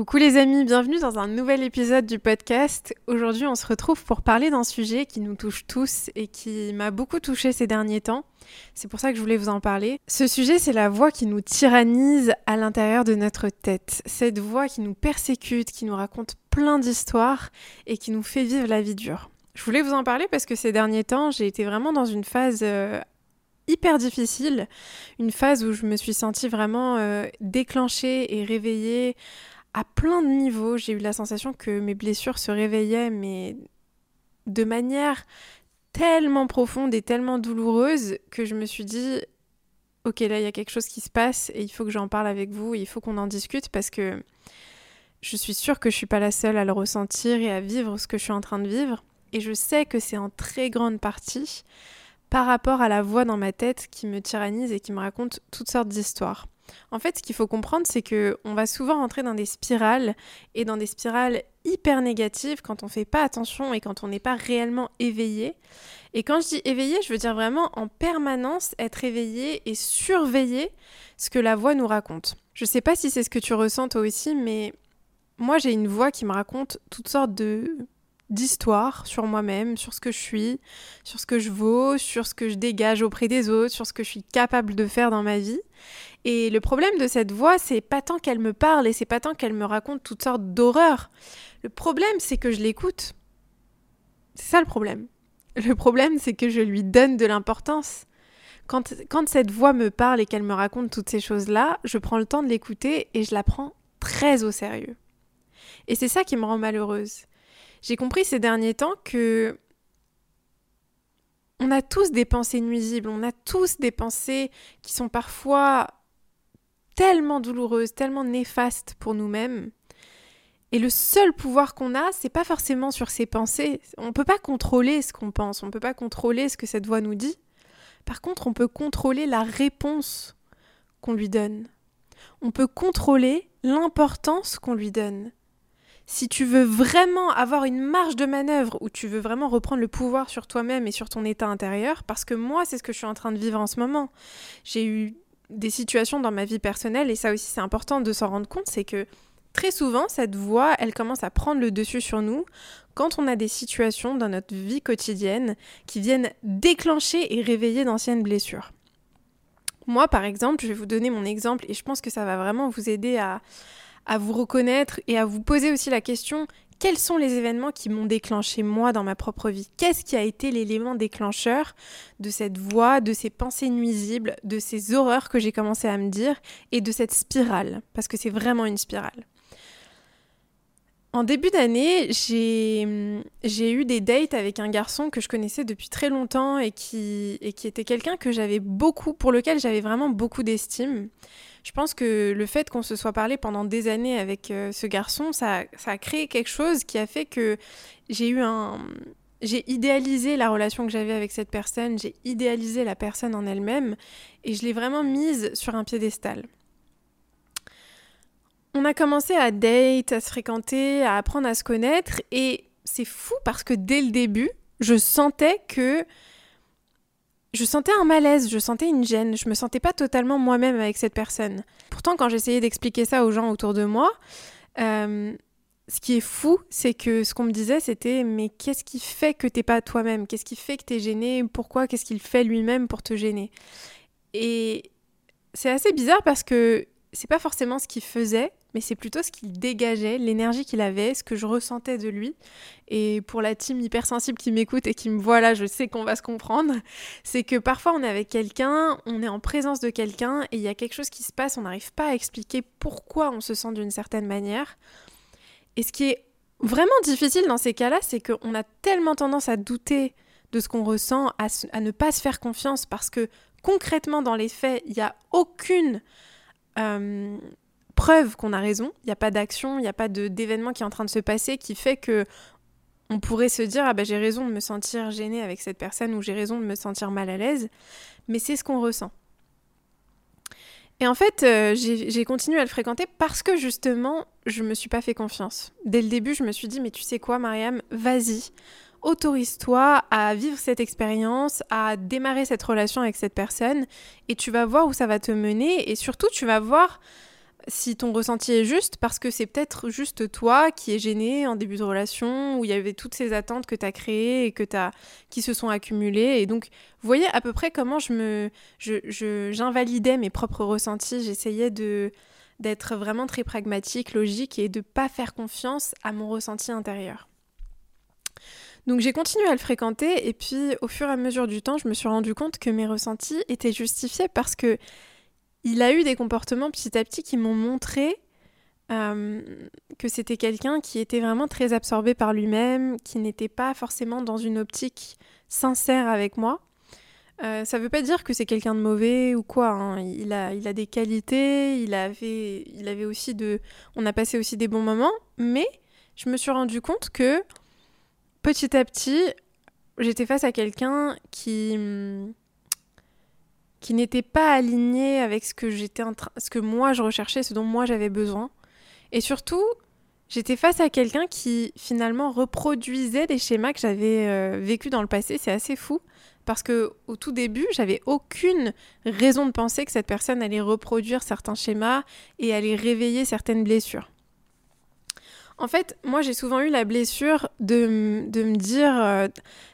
Coucou les amis, bienvenue dans un nouvel épisode du podcast. Aujourd'hui on se retrouve pour parler d'un sujet qui nous touche tous et qui m'a beaucoup touché ces derniers temps. C'est pour ça que je voulais vous en parler. Ce sujet c'est la voix qui nous tyrannise à l'intérieur de notre tête. Cette voix qui nous persécute, qui nous raconte plein d'histoires et qui nous fait vivre la vie dure. Je voulais vous en parler parce que ces derniers temps j'ai été vraiment dans une phase euh, hyper difficile, une phase où je me suis sentie vraiment euh, déclenchée et réveillée à plein de niveaux. J'ai eu la sensation que mes blessures se réveillaient, mais de manière tellement profonde et tellement douloureuse que je me suis dit, ok, là, il y a quelque chose qui se passe et il faut que j'en parle avec vous, il faut qu'on en discute parce que je suis sûre que je suis pas la seule à le ressentir et à vivre ce que je suis en train de vivre. Et je sais que c'est en très grande partie par rapport à la voix dans ma tête qui me tyrannise et qui me raconte toutes sortes d'histoires. En fait, ce qu'il faut comprendre, c'est que on va souvent rentrer dans des spirales et dans des spirales hyper négatives quand on fait pas attention et quand on n'est pas réellement éveillé. Et quand je dis éveillé, je veux dire vraiment en permanence être éveillé et surveiller ce que la voix nous raconte. Je sais pas si c'est ce que tu ressens toi aussi, mais moi j'ai une voix qui me raconte toutes sortes de d'histoires sur moi-même, sur ce que je suis, sur ce que je vaux, sur ce que je dégage auprès des autres, sur ce que je suis capable de faire dans ma vie. Et le problème de cette voix, c'est pas tant qu'elle me parle et c'est pas tant qu'elle me raconte toutes sortes d'horreurs. Le problème, c'est que je l'écoute. C'est ça le problème. Le problème, c'est que je lui donne de l'importance. Quand, quand cette voix me parle et qu'elle me raconte toutes ces choses-là, je prends le temps de l'écouter et je la prends très au sérieux. Et c'est ça qui me rend malheureuse. J'ai compris ces derniers temps que on a tous des pensées nuisibles, on a tous des pensées qui sont parfois tellement douloureuse, tellement néfaste pour nous-mêmes. Et le seul pouvoir qu'on a, c'est pas forcément sur ses pensées. On peut pas contrôler ce qu'on pense, on peut pas contrôler ce que cette voix nous dit. Par contre, on peut contrôler la réponse qu'on lui donne. On peut contrôler l'importance qu'on lui donne. Si tu veux vraiment avoir une marge de manœuvre où tu veux vraiment reprendre le pouvoir sur toi-même et sur ton état intérieur, parce que moi, c'est ce que je suis en train de vivre en ce moment. J'ai eu des situations dans ma vie personnelle, et ça aussi c'est important de s'en rendre compte, c'est que très souvent cette voix, elle commence à prendre le dessus sur nous quand on a des situations dans notre vie quotidienne qui viennent déclencher et réveiller d'anciennes blessures. Moi, par exemple, je vais vous donner mon exemple et je pense que ça va vraiment vous aider à, à vous reconnaître et à vous poser aussi la question quels sont les événements qui m'ont déclenché moi dans ma propre vie? Qu'est-ce qui a été l'élément déclencheur de cette voix, de ces pensées nuisibles, de ces horreurs que j'ai commencé à me dire et de cette spirale? Parce que c'est vraiment une spirale. En début d'année, j'ai eu des dates avec un garçon que je connaissais depuis très longtemps et qui, et qui était quelqu'un que j'avais beaucoup, pour lequel j'avais vraiment beaucoup d'estime je pense que le fait qu'on se soit parlé pendant des années avec euh, ce garçon, ça, ça, a créé quelque chose qui a fait que j'ai eu un... J'ai idéalisé la relation que j'avais avec cette personne, j'ai idéalisé la personne en elle-même et je l'ai vraiment mise sur un piédestal. On a commencé à date, à se fréquenter, à apprendre à se connaître et c'est fou parce que dès le début, je sentais que je sentais un malaise, je sentais une gêne, je me sentais pas totalement moi-même avec cette personne. Pourtant, quand j'essayais d'expliquer ça aux gens autour de moi, euh, ce qui est fou, c'est que ce qu'on me disait, c'était mais qu'est-ce qui fait que t'es pas toi-même? Qu'est-ce qui fait que t'es gêné Pourquoi? Qu'est-ce qu'il fait lui-même pour te gêner? Et c'est assez bizarre parce que c'est pas forcément ce qu'il faisait, mais c'est plutôt ce qu'il dégageait, l'énergie qu'il avait, ce que je ressentais de lui. Et pour la team hypersensible qui m'écoute et qui me voit là, je sais qu'on va se comprendre. C'est que parfois on est avec quelqu'un, on est en présence de quelqu'un et il y a quelque chose qui se passe, on n'arrive pas à expliquer pourquoi on se sent d'une certaine manière. Et ce qui est vraiment difficile dans ces cas-là, c'est qu'on a tellement tendance à douter de ce qu'on ressent, à, ne pas se faire confiance parce que concrètement dans les faits, il n'y a aucune... Euh, preuve qu'on a raison, il n'y a pas d'action, il n'y a pas d'événement qui est en train de se passer qui fait que on pourrait se dire ah ben j'ai raison de me sentir gênée avec cette personne ou j'ai raison de me sentir mal à l'aise, mais c'est ce qu'on ressent. Et en fait, euh, j'ai continué à le fréquenter parce que justement, je me suis pas fait confiance. Dès le début, je me suis dit mais tu sais quoi, Mariam, vas-y, autorise-toi à vivre cette expérience, à démarrer cette relation avec cette personne, et tu vas voir où ça va te mener, et surtout tu vas voir si ton ressenti est juste, parce que c'est peut-être juste toi qui es gêné en début de relation, où il y avait toutes ces attentes que tu as créées et que as, qui se sont accumulées. Et donc, vous voyez à peu près comment je me, j'invalidais mes propres ressentis. J'essayais de d'être vraiment très pragmatique, logique et de pas faire confiance à mon ressenti intérieur. Donc j'ai continué à le fréquenter et puis au fur et à mesure du temps, je me suis rendu compte que mes ressentis étaient justifiés parce que il a eu des comportements petit à petit qui m'ont montré euh, que c'était quelqu'un qui était vraiment très absorbé par lui-même, qui n'était pas forcément dans une optique sincère avec moi. Euh, ça ne veut pas dire que c'est quelqu'un de mauvais ou quoi. Hein. Il, a, il a des qualités, il avait, il avait aussi de. On a passé aussi des bons moments, mais je me suis rendu compte que petit à petit, j'étais face à quelqu'un qui qui n'était pas aligné avec ce que j'étais ce que moi je recherchais, ce dont moi j'avais besoin. Et surtout, j'étais face à quelqu'un qui finalement reproduisait des schémas que j'avais euh, vécus dans le passé. C'est assez fou parce que au tout début, j'avais aucune raison de penser que cette personne allait reproduire certains schémas et allait réveiller certaines blessures. En fait, moi j'ai souvent eu la blessure de, me dire euh,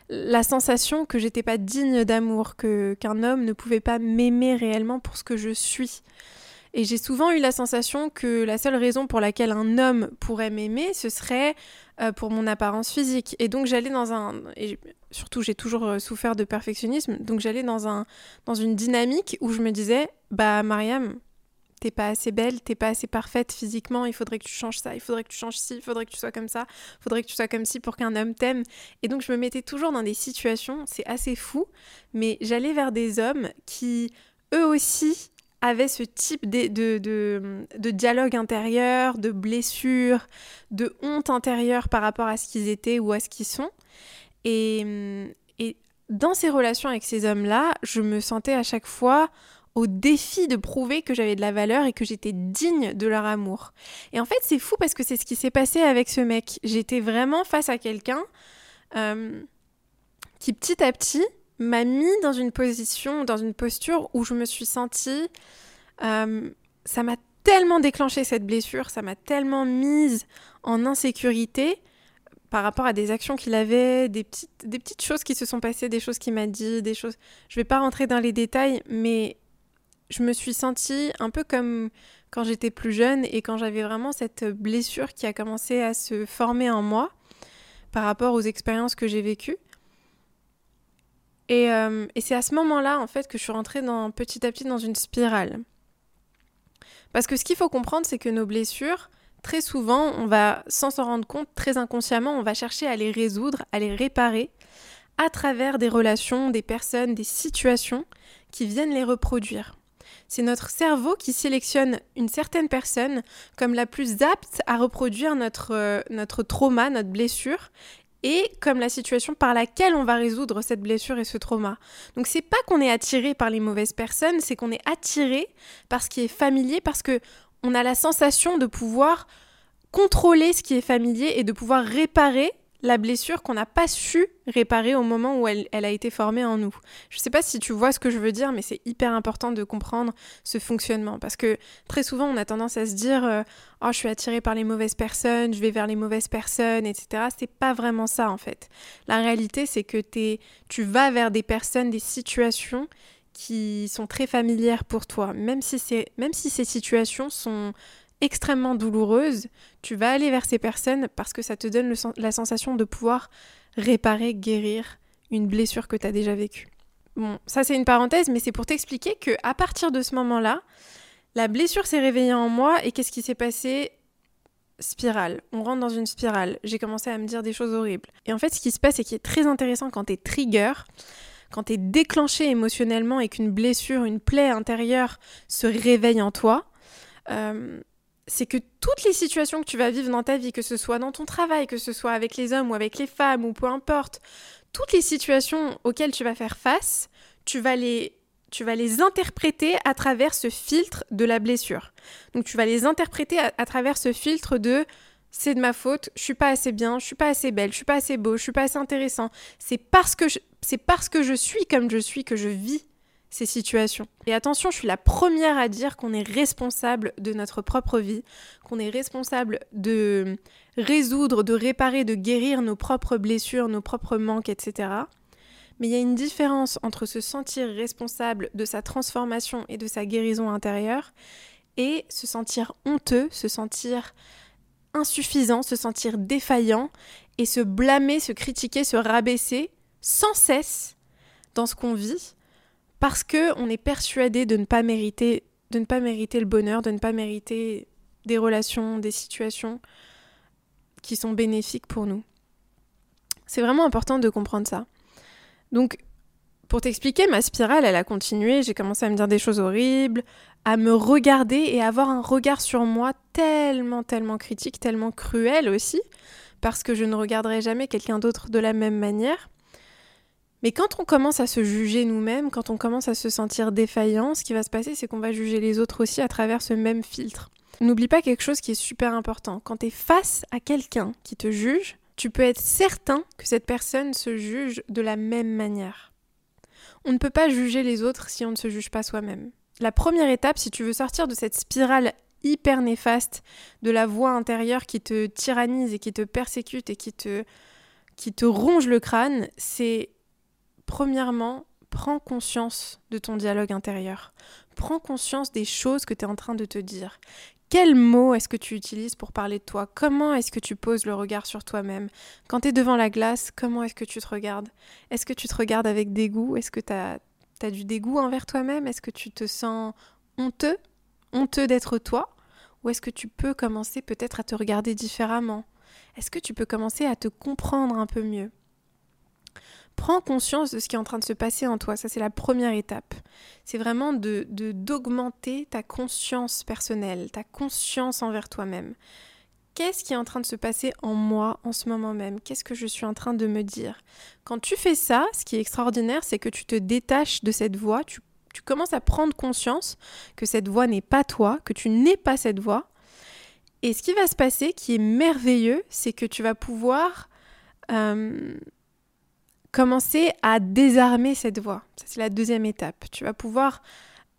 la sensation que j'étais pas digne d'amour, que qu'un homme ne pouvait pas m'aimer réellement pour ce que je suis. Et j'ai souvent eu la sensation que la seule raison pour laquelle un homme pourrait m'aimer, ce serait euh, pour mon apparence physique. Et donc j'allais dans un... Et surtout j'ai toujours euh, souffert de perfectionnisme, donc j'allais dans, un, dans une dynamique où je me disais, bah Mariam, t'es pas assez belle, t'es pas assez parfaite physiquement, il faudrait que tu changes ça, il faudrait que tu changes ci, il faudrait que tu sois comme ça, il faudrait que tu sois comme ci pour qu'un homme t'aime. Et donc je me mettais toujours dans des situations, c'est assez fou, mais j'allais vers des hommes qui, eux aussi, avaient ce type de, de, de, dialogue intérieur, de blessure, de honte intérieure par rapport à ce qu'ils étaient ou à ce qu'ils sont. Et, et dans ces relations avec ces hommes-là, je me sentais à chaque fois au défi de prouver que j'avais de la valeur et que j'étais digne de leur amour. Et en fait, c'est fou parce que c'est ce qui s'est passé avec ce mec. J'étais vraiment face à quelqu'un euh, qui petit à petit m'a mis dans une position, dans une posture où je me suis sentie... Euh, ça m'a tellement déclenché cette blessure, ça m'a tellement mise en insécurité par rapport à des actions qu'il avait, des petites, des petites choses qui se sont passées, des choses qu'il m'a dit, des choses... Je vais pas rentrer dans les détails, mais je me suis sentie un peu comme quand j'étais plus jeune et quand j'avais vraiment cette blessure qui a commencé à se former en moi par rapport aux expériences que j'ai vécues. Et, euh, c'est à ce moment-là, en fait, que je suis rentrée petit à petit dans une spirale. Parce que ce qu'il faut comprendre, c'est que nos blessures, très souvent, on va, sans s'en rendre compte, très inconsciemment, on va chercher à les résoudre, à les réparer à travers des relations, des personnes, des situations qui viennent les reproduire. C'est notre cerveau qui sélectionne une certaine personne comme la plus apte à reproduire notre, euh, notre trauma, notre blessure, et comme la situation par laquelle on va résoudre cette blessure et ce trauma. Donc c'est pas qu'on est attiré par les mauvaises personnes, c'est qu'on est attiré par ce qui est familier, parce que on a la sensation de pouvoir contrôler ce qui est familier et de pouvoir réparer la blessure qu'on n'a pas su réparer au moment où elle, a été formée en nous. Je ne sais pas si tu vois ce que je veux dire, mais c'est hyper important de comprendre ce fonctionnement parce que très souvent on a tendance à se dire euh, oh je suis attiré par les mauvaises personnes, je vais vers les mauvaises personnes, etc. C'est pas vraiment ça en fait. La réalité c'est que tu vas vers des personnes, des situations qui sont très familières pour toi, même si ces situations sont extrêmement douloureuse, tu vas aller vers ces personnes parce que ça te donne la sensation de pouvoir réparer, guérir une blessure que tu as déjà vécue. Bon, ça c'est une parenthèse, mais c'est pour t'expliquer que à partir de ce moment-là, la blessure s'est réveillée en moi et qu'est-ce qui s'est passé? Spirale. On rentre dans une spirale. J'ai commencé à me dire des choses horribles. Et en fait, ce qui se passe et qui est très intéressant quand t'es trigger, quand t'es déclenché émotionnellement et qu'une blessure, une plaie intérieure se réveille en toi, euh, c'est que toutes les situations que tu vas vivre dans ta vie, que ce soit dans ton travail, que ce soit avec les hommes ou avec les femmes ou peu importe, toutes les situations auxquelles tu vas faire face, tu vas les tu vas les interpréter à travers ce filtre de la blessure. Donc tu vas les interpréter à, travers ce filtre de c'est de ma faute, je suis pas assez bien, je suis pas assez belle, je suis pas assez beau, je suis pas assez intéressant. C'est parce que c'est parce que je suis comme je suis que je vis ces situations. Et attention, je suis la première à dire qu'on est responsable de notre propre vie, qu'on est responsable de résoudre, de réparer, de guérir nos propres blessures, nos propres manques, etc. Mais il y a une différence entre se sentir responsable de sa transformation et de sa guérison intérieure et se sentir honteux, se sentir insuffisant, se sentir défaillant et se blâmer, se critiquer, se rabaisser sans cesse dans ce qu'on vit parce que on est persuadé de ne pas mériter de ne pas mériter le bonheur, de ne pas mériter des relations, des situations qui sont bénéfiques pour nous. C'est vraiment important de comprendre ça. Donc, pour t'expliquer, ma spirale, elle a continué. J'ai commencé à me dire des choses horribles, à me regarder et à avoir un regard sur moi tellement, tellement critique, tellement cruel aussi, parce que je ne regarderai jamais quelqu'un d'autre de la même manière. Mais quand on commence à se juger nous-mêmes, quand on commence à se sentir défaillant, ce qui va se passer, c'est qu'on va juger les autres aussi à travers ce même filtre. N'oublie pas quelque chose qui est super important. Quand tu es face à quelqu'un qui te juge, tu peux être certain que cette personne se juge de la même manière. On ne peut pas juger les autres si on ne se juge pas soi-même. La première étape, si tu veux sortir de cette spirale hyper néfaste de la voix intérieure qui te tyrannise et qui te persécute et qui te, qui te ronge le crâne, c'est premièrement, prends conscience de ton dialogue intérieur. Prends conscience des choses que tu es en train de te dire. Quels mots est-ce que tu utilises pour parler de toi? Comment est-ce que tu poses le regard sur toi-même? Quand tu es devant la glace, comment est-ce que tu te regardes? Est-ce que tu te regardes avec dégoût? Est-ce que tu as, as, du dégoût envers toi-même? Est-ce que tu te sens honteux? Honteux d'être toi? Ou est-ce que tu peux commencer peut-être à te regarder différemment? Est-ce que tu peux commencer à te comprendre un peu mieux? Prends conscience de ce qui est en train de se passer en toi. Ça, c'est la première étape. C'est vraiment de d'augmenter ta conscience personnelle, ta conscience envers toi-même. Qu'est-ce qui est en train de se passer en moi en ce moment même? Qu'est-ce que je suis en train de me dire? Quand tu fais ça, ce qui est extraordinaire, c'est que tu te détaches de cette voix, tu, commences à prendre conscience que cette voix n'est pas toi, que tu n'es pas cette voix. Et ce qui va se passer, qui est merveilleux, c'est que tu vas pouvoir euh, commencer à désarmer cette voix. Ça, c'est la deuxième étape. Tu vas pouvoir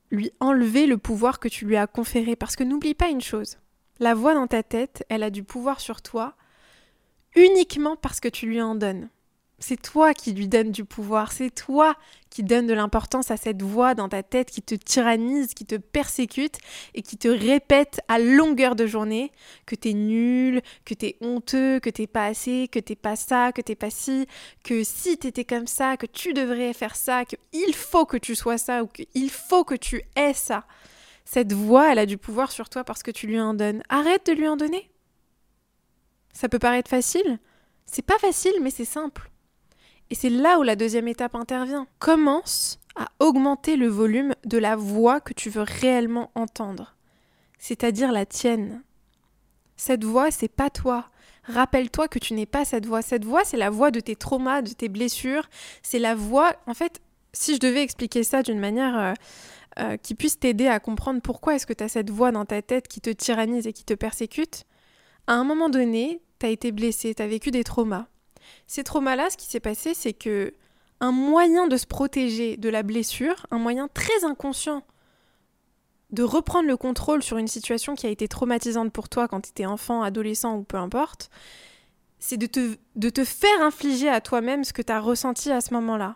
lui enlever le pouvoir que tu lui as conféré. Parce que n'oublie pas une chose. La voix dans ta tête, elle a du pouvoir sur toi uniquement parce que tu lui en donnes. C'est toi qui lui donne du pouvoir, c'est toi qui donne de l'importance à cette voix dans ta tête qui te tyrannise, qui te persécute et qui te répète à longueur de journée que t'es nul, que t'es honteux, que t'es pas assez, que t'es pas ça, que t'es pas ci, que si t'étais comme ça, que tu devrais faire ça, que il faut que tu sois ça ou qu'il faut que tu aies ça. Cette voix, elle a du pouvoir sur toi parce que tu lui en donnes. Arrête de lui en donner. Ça peut paraître facile. C'est pas facile, mais c'est simple. Et c'est là où la deuxième étape intervient. Commence à augmenter le volume de la voix que tu veux réellement entendre, c'est-à-dire la tienne. Cette voix, c'est pas toi. Rappelle-toi que tu n'es pas cette voix. Cette voix, c'est la voix de tes traumas, de tes blessures. C'est la voix. En fait, si je devais expliquer ça d'une manière euh, euh, qui puisse t'aider à comprendre pourquoi est-ce que tu as cette voix dans ta tête qui te tyrannise et qui te persécute, à un moment donné, tu as été blessé, tu as vécu des traumas. Ces traumas-là, ce qui s'est passé, c'est que un moyen de se protéger de la blessure, un moyen très inconscient de reprendre le contrôle sur une situation qui a été traumatisante pour toi quand tu étais enfant, adolescent ou peu importe, c'est de te, de te faire infliger à toi-même ce que tu as ressenti à ce moment-là.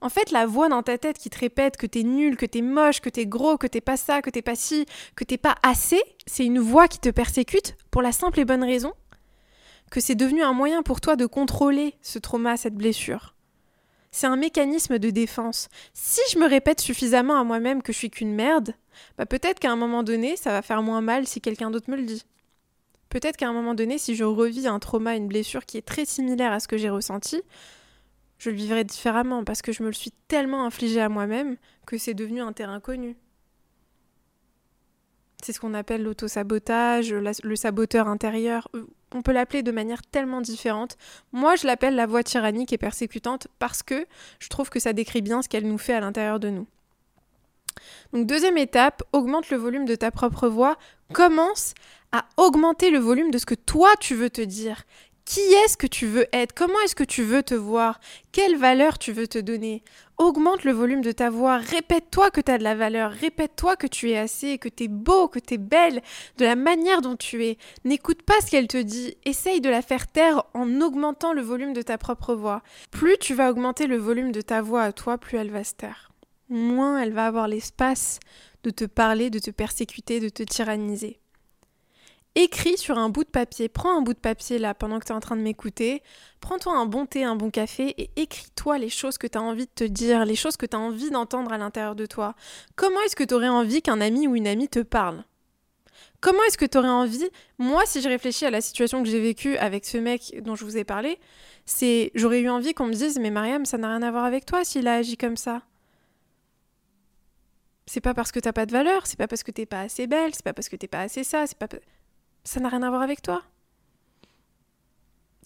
En fait, la voix dans ta tête qui te répète que t'es nul, que t'es moche, que t'es gros, que t'es pas ça, que t'es pas ci, que t'es pas assez, c'est une voix qui te persécute pour la simple et bonne raison que c'est devenu un moyen pour toi de contrôler ce trauma, cette blessure. C'est un mécanisme de défense. Si je me répète suffisamment à moi-même que je suis qu'une merde, bah peut-être qu'à un moment donné, ça va faire moins mal si quelqu'un d'autre me le dit. Peut-être qu'à un moment donné, si je revis un trauma, une blessure qui est très similaire à ce que j'ai ressenti, je le vivrai différemment parce que je me le suis tellement infligé à moi-même que c'est devenu un terrain connu. C'est ce qu'on appelle l'autosabotage, le saboteur intérieur. On peut l'appeler de manière tellement différente. Moi, je l'appelle la voix tyrannique et persécutante parce que je trouve que ça décrit bien ce qu'elle nous fait à l'intérieur de nous. Donc deuxième étape, augmente le volume de ta propre voix. Commence à augmenter le volume de ce que toi tu veux te dire. Qui est-ce que tu veux être? Comment est-ce que tu veux te voir? Quelle valeur tu veux te donner? Augmente le volume de ta voix, répète-toi que tu as de la valeur, répète-toi que tu es assez, que tu es beau, que tu es belle, de la manière dont tu es. N'écoute pas ce qu'elle te dit, essaye de la faire taire en augmentant le volume de ta propre voix. Plus tu vas augmenter le volume de ta voix à toi, plus elle va se taire. Moins elle va avoir l'espace de te parler, de te persécuter, de te tyranniser. Écris sur un bout de papier, prends un bout de papier là pendant que tu es en train de m'écouter, prends-toi un bon thé, un bon café et écris-toi les choses que tu as envie de te dire, les choses que tu as envie d'entendre à l'intérieur de toi. Comment est-ce que tu aurais envie qu'un ami ou une amie te parle? Comment est-ce que tu aurais envie? Moi, si je réfléchis à la situation que j'ai vécue avec ce mec dont je vous ai parlé, c'est j'aurais eu envie qu'on me dise mais Mariam, ça n'a rien à voir avec toi s'il a agi comme ça. C'est pas parce que t'as pas de valeur, c'est pas parce que t'es pas assez belle, c'est pas parce que t'es pas assez ça, c'est pas ça n'a rien à voir avec toi.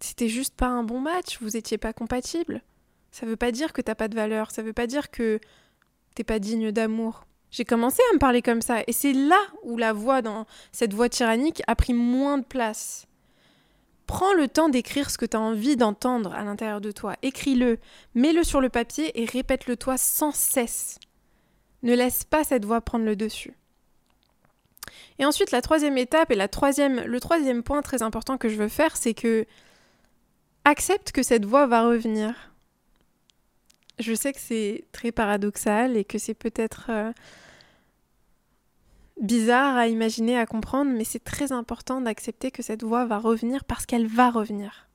C'était juste pas un bon match, vous étiez pas compatibles. Ça veut pas dire que t'as pas de valeur, ça veut pas dire que t'es pas digne d'amour. J'ai commencé à me parler comme ça, et c'est là où la voix dans cette voix tyrannique a pris moins de place. Prends le temps d'écrire ce que tu as envie d'entendre à l'intérieur de toi. Écris-le, mets-le sur le papier et répète-le toi sans cesse. Ne laisse pas cette voix prendre le dessus. Et ensuite, la troisième étape et la troisième, le troisième point très important que je veux faire, c'est que accepte que cette voix va revenir. Je sais que c'est très paradoxal et que c'est peut-être euh, bizarre à imaginer, à comprendre, mais c'est très important d'accepter que cette voix va revenir parce qu'elle va revenir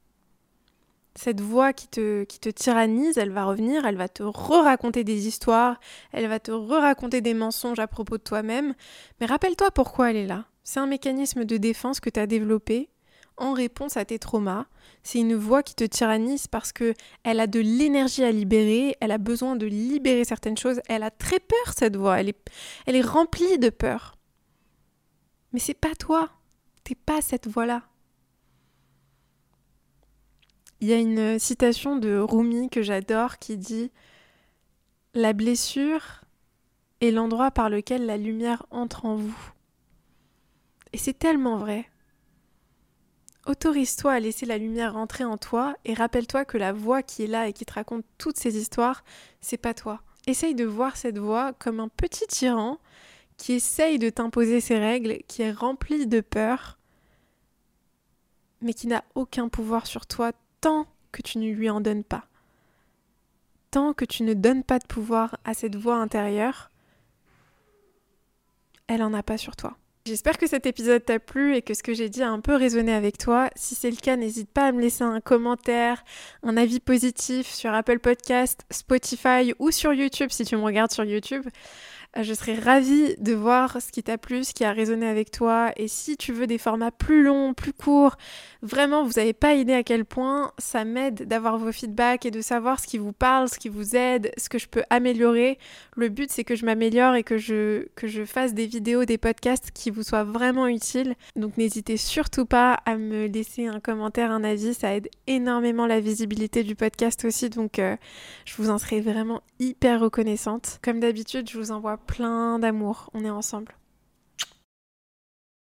cette voix qui te, qui te tyrannise, elle va revenir, elle va te re-raconter des histoires, elle va te re-raconter des mensonges à propos de toi-même. Mais rappelle-toi pourquoi elle est là. C'est un mécanisme de défense que tu as développé en réponse à tes traumas. C'est une voix qui te tyrannise parce que elle a de l'énergie à libérer, elle a besoin de libérer certaines choses, elle a très peur cette voix, elle est, elle est remplie de peur. Mais c'est pas toi, t'es pas cette voix-là. Il y a une citation de Rumi que j'adore qui dit La blessure est l'endroit par lequel la lumière entre en vous. Et c'est tellement vrai. Autorise-toi à laisser la lumière entrer en toi et rappelle-toi que la voix qui est là et qui te raconte toutes ces histoires, c'est pas toi. Essaye de voir cette voix comme un petit tyran qui essaye de t'imposer ses règles, qui est rempli de peur, mais qui n'a aucun pouvoir sur toi tant que tu ne lui en donnes pas. Tant que tu ne donnes pas de pouvoir à cette voix intérieure, elle n'en a pas sur toi. J'espère que cet épisode t'a plu et que ce que j'ai dit a un peu résonné avec toi. Si c'est le cas, n'hésite pas à me laisser un commentaire, un avis positif sur Apple Podcast, Spotify ou sur YouTube si tu me regardes sur YouTube. Euh, je serais ravie de voir ce qui t'a plu, ce qui a résonné avec toi. Et si tu veux des formats plus longs, plus courts, vraiment, vous n'avez pas idée à quel point ça m'aide d'avoir vos feedbacks et de savoir ce qui vous parle, ce qui vous aide, ce que je peux améliorer. Le but, c'est que je m'améliore et que je, que je fasse des vidéos, des podcasts qui vous soient vraiment utiles. Donc n'hésitez surtout pas à me laisser un commentaire, un avis. Ça aide énormément la visibilité du podcast aussi. Donc euh, je vous en serai vraiment hyper reconnaissante. Comme d'habitude, je vous envoie plein d'amour. On est ensemble.